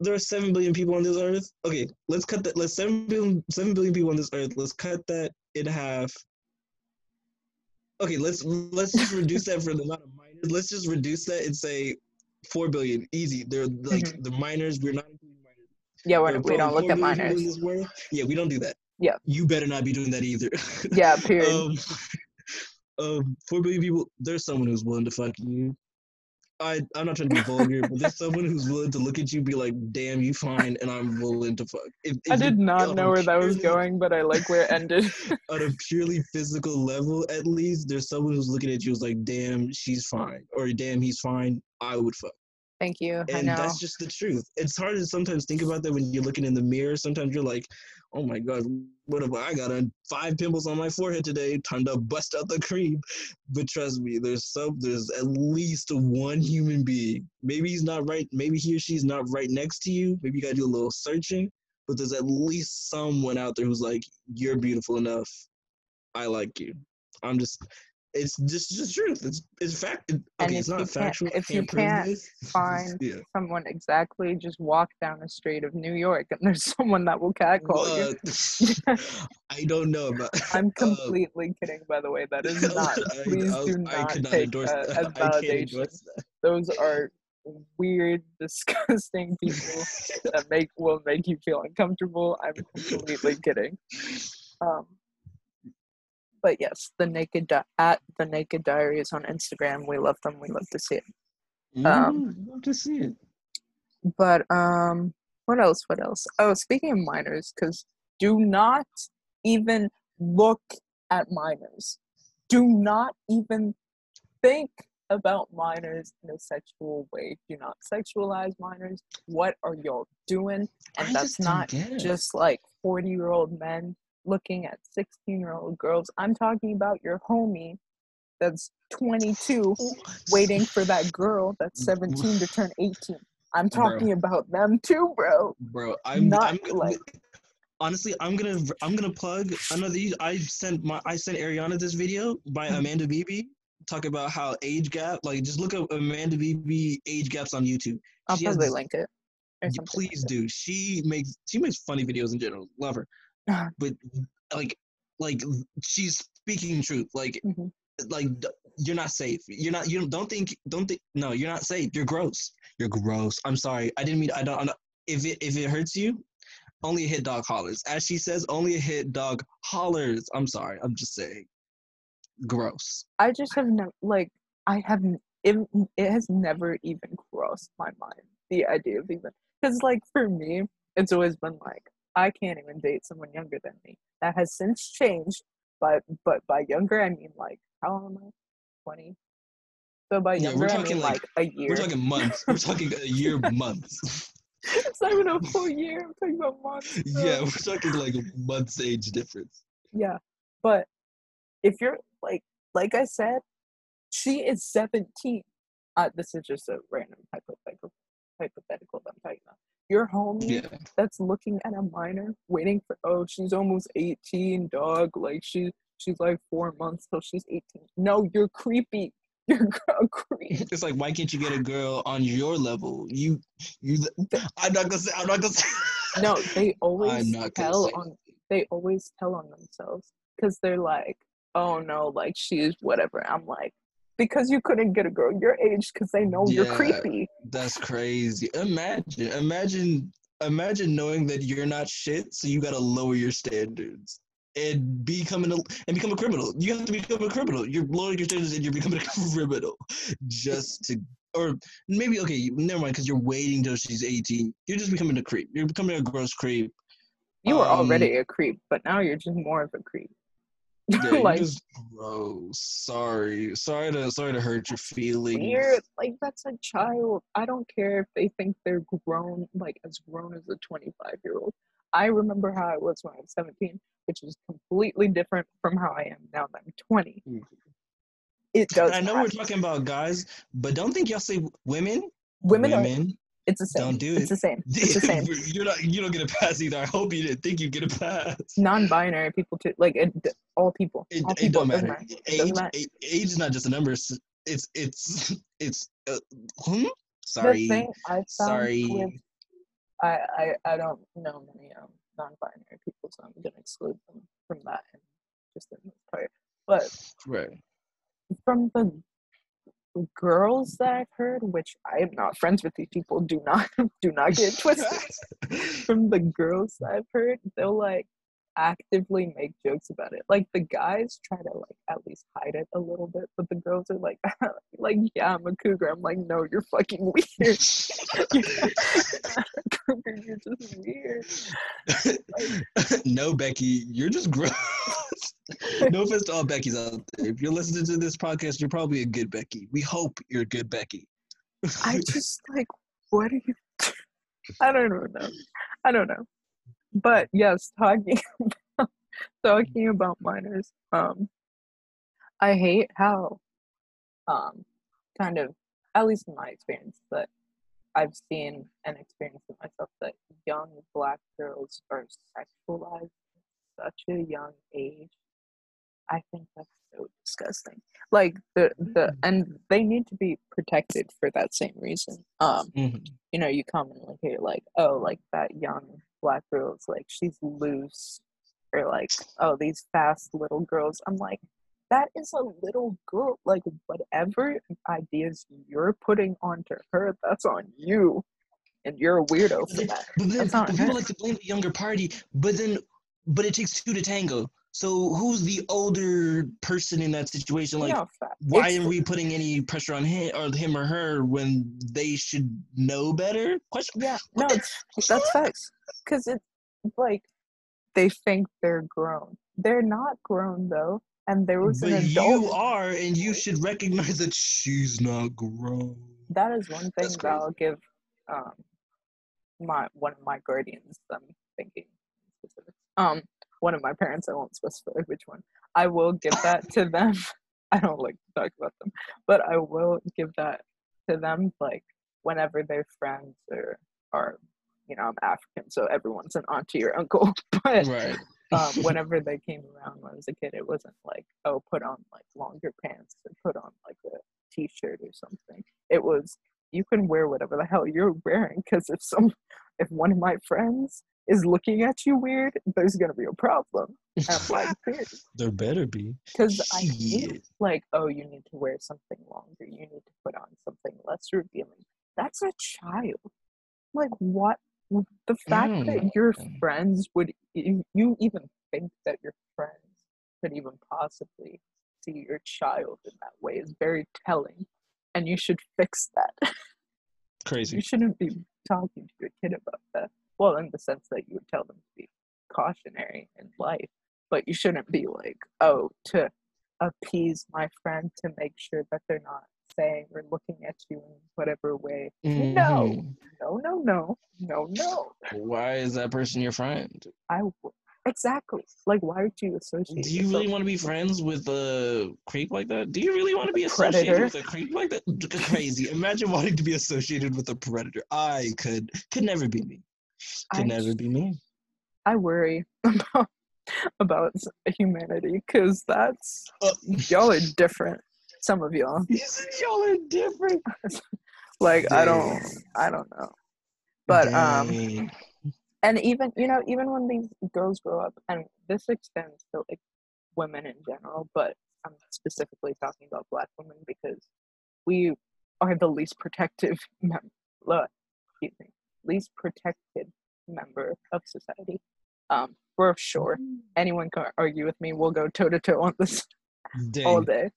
there are seven billion people on this earth. Okay, let's cut that. Let's seven billion seven billion people on this earth. Let's cut that in half. Okay, let's let's just reduce that for the amount of minors. Let's just reduce that and say four billion. Easy. They're like the minors. We're not including minors. yeah, we're, we don't look at 4 billion people minors. Yeah, we don't do that. Yeah. You better not be doing that either. Yeah, period. um, um, four billion people. There's someone who's willing to fuck you. I I'm not trying to be vulgar, but there's someone who's willing to look at you, be like, "Damn, you fine," and I'm willing to fuck. If, I did you- not know a where that was going, but I like where it ended. On a purely physical level, at least, there's someone who's looking at you, who's like, "Damn, she's fine," or "Damn, he's fine." I would fuck. Thank you. I and know. that's just the truth. It's hard to sometimes think about that when you're looking in the mirror. Sometimes you're like, "Oh my god, what have I got? Five pimples on my forehead today. Time to bust out the cream." But trust me, there's some, there's at least one human being. Maybe he's not right. Maybe he or she's not right next to you. Maybe you gotta do a little searching. But there's at least someone out there who's like, "You're beautiful enough. I like you." I'm just. It's just just truth. It's it's fact. it- okay, it's not factual. If you can't this. find yeah. Someone exactly just walk down the street of New York, and there's someone that will catcall you. I don't know about. I'm uh, completely kidding, by the way. That is not. Please I, do not take endorse that that. as validation. that. Those are weird, disgusting people that make will make you feel uncomfortable. I'm completely kidding. Um, but yes, the naked Di- at the naked diaries on Instagram. We love them. We love to see it. Um, Mm, love to see it. But um, what else? What else? Oh, speaking of minors, because do not even look at minors. Do not even think about minors in a sexual way. Do not sexualize minors. What are y'all doing? And I that's not just like 40 year old men looking at 16 year old girls. I'm talking about your homie that's 22 waiting for that girl that's 17 to turn 18. I'm Bro. talking about them too, bro. bro. I'm not I'm gonna- like- honestly, I'm gonna I'm gonna plug another. I sent my I sent Ariana this video by Mhm. Amanda Beebe. Talk about how age gap. Like, just look up Amanda Beebe age gaps on YouTube. I'll She probably this- link it. or Yeah, something please like do. She makes she makes funny videos in general. Love her. But like like she's speaking truth. Like Mhm. like you're not safe. You're not. You don't, don't think. Don't think. No, you're not safe. You're gross. You're gross. I'm sorry. I didn't mean. I don't. I'm not, if it if it hurts you, only a hit dog hollers. As she says, only a hit dog hollers. I'm sorry. I'm just saying. Gross. I just have no like I have it, it has never even crossed my mind the idea of even because like for me it's always been like I can't even date someone younger than me. That has since changed, but but by younger I mean like how old am I? Twenty. So by Yeah, younger we're I talking, mean like- like, a year. We're talking months. We're talking a year months. it's not even a full year. I'm talking about months. bro. yeah, we're talking like months age difference. Yeah. But if you're like like I said, she is 17. Uh, this is just a random hypothetical hypothetical that I'm talking about. Your homie Yeah. that's looking at a minor, waiting for oh, she's almost 18, dog. Like she she's like four months till she's 18. No, you're creepy. You're a creep. It's like, why can't you get a girl on your level? You, you. I'm not gonna say. I'm not gonna say. No, they always I'm not gonna tell on they always tell on themselves because they're like, oh no, like she's whatever. I'm like, because you couldn't get a girl your age because they know you're creepy. That's crazy. Imagine, imagine, imagine knowing that you're not shit, so you gotta lower your standards and becoming a and become a criminal. You have to become a criminal. You're lowering your standards and you're becoming a criminal just to, or maybe okay, never mind, because you're waiting till she's 18. You're just becoming a creep. You're becoming a gross creep. You were Um, already a creep, but now you're just more of a creep. Yeah, like just gross. Sorry, sorry to sorry to hurt your feelings. weird. Like that's a child. I don't care if they think they're grown, like as grown as a 25 year old. I remember how I was when I was 17, which is completely different from how I am now that I'm 20. Mhm. It does. I know not. we're talking about guys, but don't think y'all say women. women. Are, women. It's the same. don't do it. It's it. the same. It's the same. You're not. You don't get a pass either. I hope you didn't think you get a pass. Non-binary people too. Like it, all people. It, all it don't doesn't matter. Age, matter. age, is not just a number. It's it's it's, it's uh, hmm? Sorry. thing I found Sorry. with I, I I don't know many um, non-binary people, so I'm gonna exclude them from that and just in this part. But Right. from the girls that I've heard, which I am not friends with these people, do not do not get twisted. from the girls that I've heard, they'll like actively make jokes about it. Like the guys try to like at least hide it a little bit, but the girls are like, like yeah, I'm a cougar. I'm like, no, you're fucking weird. cougar, you're just weird. no, Becky, you're just gross. no offense to all Beckys out there. If you're listening to this podcast, you're probably a good Becky. We hope you're a good Becky. I just like, what are you? I don't know. I don't know. But yes, talking about, talking about minors. Um, I hate how, um, kind of at least in my experience that I've seen and experienced it myself that young black girls are sexualized at such a young age. I think that's so disgusting. Like the the and they need to be protected for that same reason. Um, Mhm. you know, you commonly hear like, oh, like that young black girl's like she's loose, or like, oh, these fast little girls. I'm like, that is a little girl. Like whatever ideas you're putting onto her, that's on you, and you're a weirdo for that. But then That's not but people like to blame the younger party, but then but it takes two to tango. So who's the older person in that situation? Like why it's- are we putting any pressure on him or him or her when they should know better? Question. Yeah, no, it's that's facts. Cause it's like they think they're grown. They're not grown though. And there was an But adult. you are, and you should recognize that she's not grown. that is one thing that. I'll give um my one of my guardians. I'm thinking. Um, one of my parents. I won't specify which one. I will give that to them. I don't like to talk about them, but I will give that to them. Like whenever their friends or are, you know, I'm African, so everyone's an auntie or uncle. But Right. um, whenever they came around when I was a kid, it wasn't like, oh, put on like longer pants or put on like a t-shirt or something. It was you can wear whatever the hell you're wearing because if some, if one of my friends is looking at you weird, there's gonna be a problem. And I'm like, there better be. because I hate like, oh, you need to wear something longer. You need to put on something less revealing. That's a child. Like what? The fact Mm. that your friends would you, you even think that your friends could even possibly see your child in that way is very telling, and you should fix that. Crazy. you shouldn't be talking to your kid about that. Well, in the sense that you would tell them to be cautionary in life, but you shouldn't be like, oh, to appease my friend to make sure that they're not saying or looking at you in whatever way. No, Mhm. no, no, no, no, no. Why is that person your friend? I w- exactly like why would you associate? Do you really want to be friends with a creep like that? Do you really want to be associated Predator? with a creep like that? Crazy. Imagine wanting to be associated with a predator. I could could never be me. Could I never be me. I worry about about humanity because that's Uh, y'all are different. Some of y'all, y'all are different. like I don't, I don't know. But um, and even you know even when these girls grow up and this extends to like women in general but i'm specifically talking about black women because we are the least protective mem- excuse me, least protected member of society. Um for sure. Anyone can argue with me. We'll go toe to toe on this all day.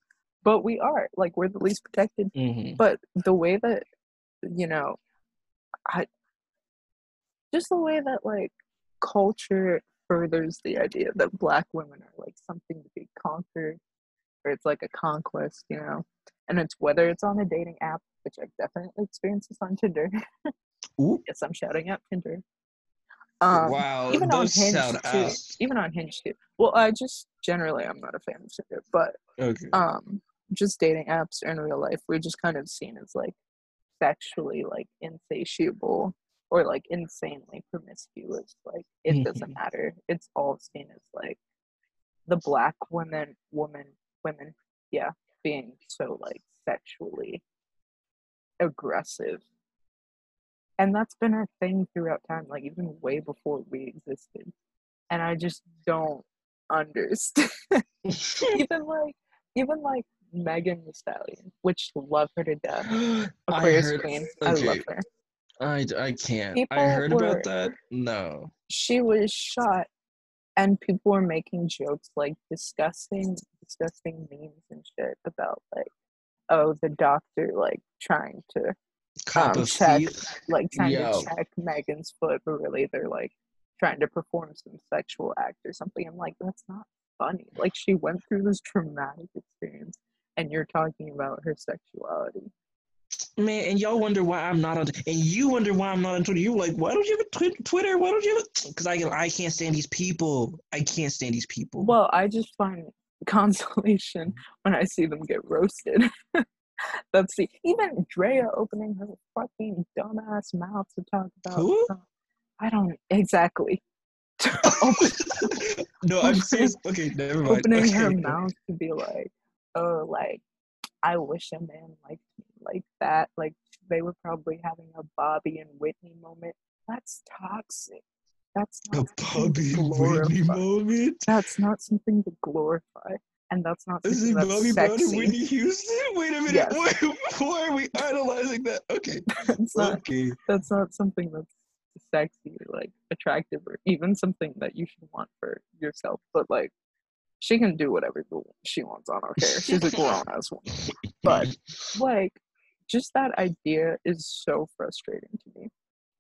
But we are. Like we're the least protected. Mhm. but the way that you know i just the way that like culture furthers the idea that black women are like something to be conquered or it's like a conquest you know? And it's whether it's on a dating app which i've definitely experienced this on tinder Ooh. yes i'm shouting out tinder um wow, even on hinge sound too out. even on hinge too well i just generally i'm not a fan of tinder but Okay. um just dating apps in real life we're just kind of seen as like sexually like insatiable or like insanely promiscuous like it doesn't Mhm. matter it's all seen as like the black women woman women yeah being so like sexually aggressive and that's been a thing throughout time like even way before we existed and i just don't understand even like even like Megan Thee Stallion, which love her to death. I Aquarius heard. Queen, I love her. I, I can't. I heard were- about that. No. She was shot, and people were making jokes like disgusting, disgusting memes and shit about like, oh, the doctor like trying to Cop Um, of check. Thief. like trying Yo. to check Megan's foot, but really they're like trying to perform some sexual act or something. I'm like, that's not funny. Like she went through this traumatic experience, and you're talking about her sexuality. Man, and y'all wonder why I'm not on, and you wonder why I'm not on Twitter. You're like, why don't you have a twi- Twitter? Why don't you? Because I I can't stand these people. I can't stand these people. Well, I just find consolation when I see them get roasted. That's see. even Draya opening her fucking dumbass mouth to talk about. Who? I don't exactly. no, I'm serious. Okay, never mind. opening her mouth to be like, oh, like, I wish a man liked me like that. Like, they were probably having a Bobby and Whitney moment. That's toxic. That's A not to Bobby and Whitney moment. That's not something to glorify. And that's not Is something it Bobby Brown and. Whitney Houston? Wait a minute. Yes. Why, why are we idolizing that? Okay. That's not Okay. that's not something that's sexy or like attractive or even something that you should want for yourself. But like she can do whatever she wants on her hair. She's a grown ass woman. But like just that idea is so frustrating to me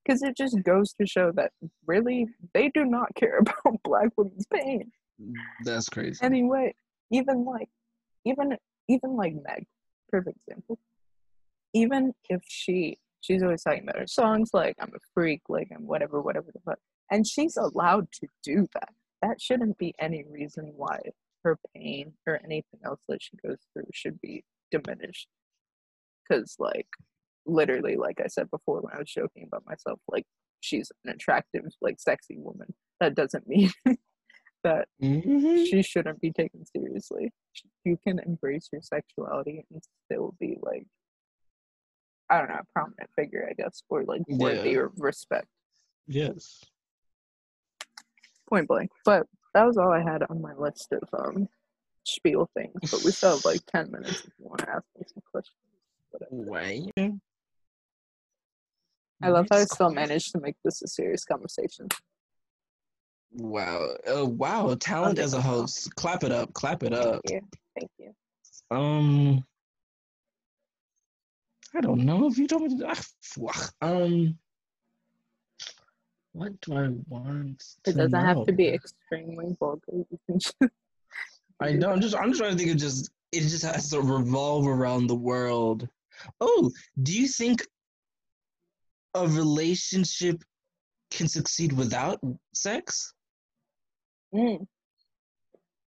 because it just goes to show that really they do not care about black women's pain That's crazy. anyway even like even even like meg perfect example. Even if she she's always talking about her songs like i'm a freak like i'm whatever whatever the fuck and she's allowed to do that. That shouldn't be any reason why her pain or anything else that she goes through should be diminished. Because like literally like i said before when i was joking about myself like she's an attractive like sexy woman. That doesn't mean that Mhm. she shouldn't be taken seriously. You can embrace your sexuality and still be like, I don't know, a prominent figure, I guess, or like worthy Yeah. of respect. Yes. Point blank. But that was all I had on my list of um spiel things. But we still have like ten minutes if you want to ask me some questions. Whatever. Wait. I love how I still managed to make this a serious conversation. Wow. Uh, wow. Talent as a host. Clap it up. Clap it up. Thank you. Thank you. Um. I don't know if you told me. To, ah, fuck. um. What do I want? It doesn't have to be extremely vulgar. You can just I know. I'm just. I'm just trying to think of just. It just has to revolve around the world. Oh, do you think a relationship can succeed without sex? Mm.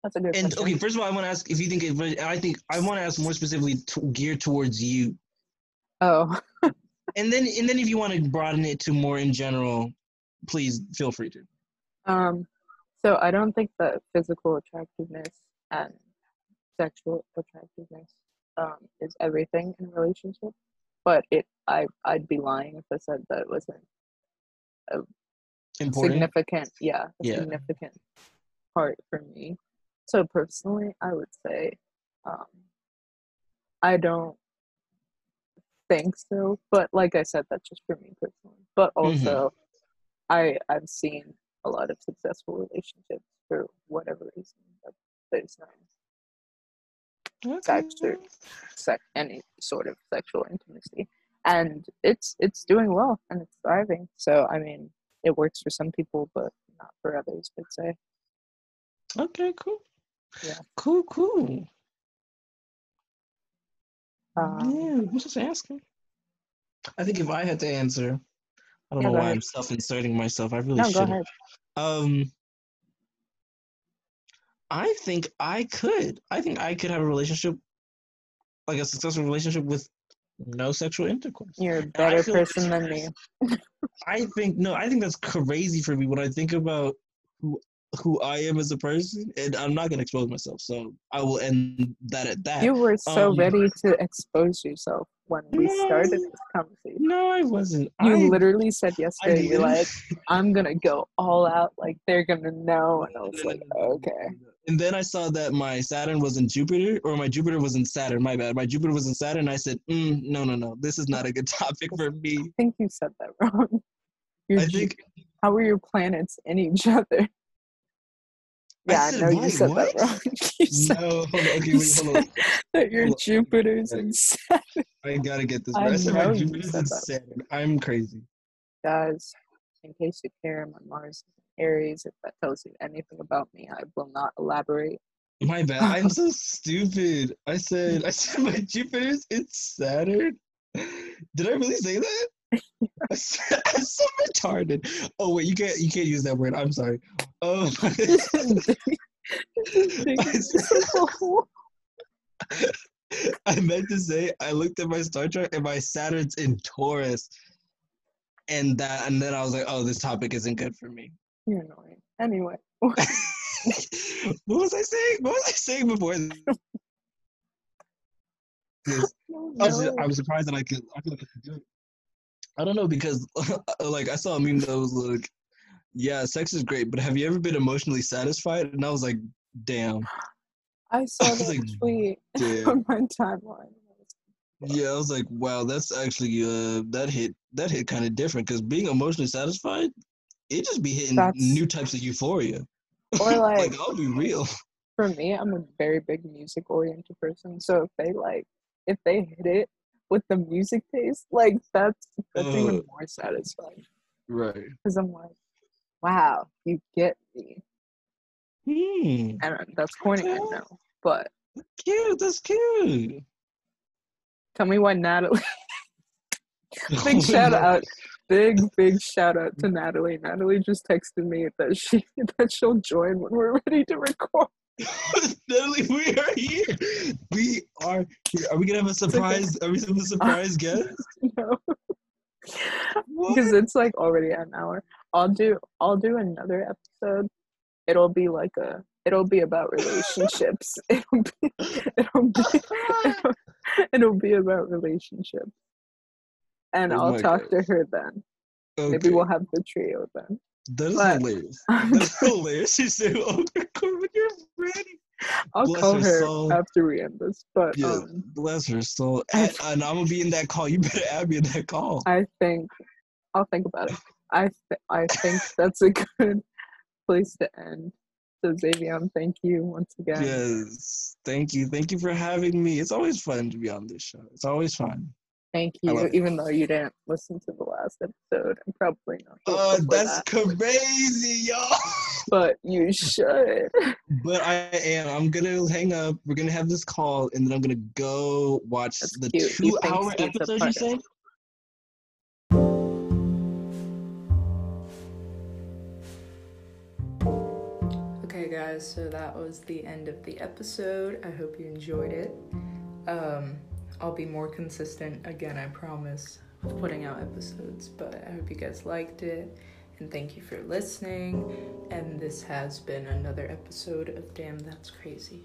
That's a good And question. okay, first of all, I want to ask if you think. It, I think I want to ask more specifically to, geared towards you, Oh, and then and then if you want to broaden it to more in general, please feel free to. Um, so I don't think that physical attractiveness and sexual attractiveness um, is everything in a relationship. But it, I, I'd be lying if I said that it wasn't Important. significant yeah, a Yeah. significant part for me. So personally, I would say um I don't think so, but like I said, that's just for me personally. But Mhm. also I I've seen a lot of successful relationships for whatever reason. But there's no sex or sex, any sort of sexual intimacy, and it's it's doing well and it's thriving. So I mean, it works for some people, but not for others. I'd say. Okay, cool. Yeah. Cool, cool. Um, yeah, I'm just asking. I think if I had to answer, I don't Yeah, know why ahead. I'm self-inserting myself. I really no, go should. ahead. Um, I think I could. I think I could have a relationship, like a successful relationship with no sexual intercourse. You're a better person than me. I think no, I think that's crazy for me when I think about who who I am as a person, and I'm not gonna expose myself, so I will end that at that. You were so Um, ready to expose yourself when we started this conversation. no, I wasn't. You I, literally said yesterday, you're like, I'm gonna go all out, like they're gonna know. And I was like, no, no, no, okay. No. And then I saw that my Saturn was in Jupiter, or my Jupiter was in Saturn. My bad. My Jupiter was in Saturn. I said, mm, no, no, no. This is not a good topic for me. I think you said that wrong. Your I Ju- think How are your planets in each other? Yeah, I, know you said what? that wrong. you said, no. Hold on. Okay, wait. Hold on. that your Hold. Jupiter's in Saturn. I gotta get this. Right. I said my Jupiter's said in. Saturn. I'm crazy. Guys, in case you care, my Mars Aries. If that tells you anything about me, I will not elaborate. My bad. I'm so stupid. I said I said my Jupiter's in Saturn. Did I really say that? I said, I'm so retarded. Oh wait, you can't you can't use that word. I'm sorry. Oh, my god. I meant to say I looked at my star chart and my Saturn's in Taurus, and that and then I was like, oh, this topic isn't good for me. You're annoying. Anyway, what was I saying? What was I saying before this? no, I was. Surprised that I could. I I could do it. I don't know because, like, I saw a meme that was like, "Yeah, sex is great, but have you ever been emotionally satisfied?" And I was like, "Damn, I saw I that like, tweet damn." on my timeline. Yeah, I was like, "Wow, that's actually uh, that hit that hit kind of different." Because being emotionally satisfied, it just be hitting That's- new types of euphoria. Or like, I'll be real. for me, I'm a very big music oriented person. So if they like, if they hit it with the music taste, like that's that's even Uh. more satisfying. Right. Because I'm like, wow, you get me. Hmm. And that's corny, I know. But Cute. That's cute. tell me why Natalie. big shout out. Big, big shout out to Natalie. Natalie just texted me that she that she'll join when we're ready to record. Natalie, we are here. We are here. Are we gonna have a surprise? Are we gonna have a surprise guest? no. Because it's like already an hour. I'll do I'll do another episode. It'll be like a it'll be about relationships. It'll be it'll be it'll, it'll be about relationships. And Oh I'll talk to her then. Maybe we'll have the trio then. That is but- hilarious. That's hilarious. She said, "Oh, when you're ready." I'll Bless call her her soul. after we end this. But Yeah, um bless her soul. And, and I'm gonna be in that call. You better add me in that call. I think I'll think about it. I th- I think that's a good place to end. So Zavion, thank you once again. Yes. Thank you. Thank you for having me. It's always fun to be on this show. It's always fun. Thank you, even though you didn't listen to the last episode I'm probably not. the Uh, that's that, crazy, y'all. but you should. But I am. I'm gonna hang up. We're gonna have this call, and then I'm gonna go watch That's the cute. Two-hour thinks he's a episode. You part of said. Okay, guys, so that was the end of the episode. I hope you enjoyed it. Um, I'll be more consistent again, I promise, with putting out episodes, but I hope you guys liked it. And thank you for listening. And this has been another episode of Damn That's Crazy.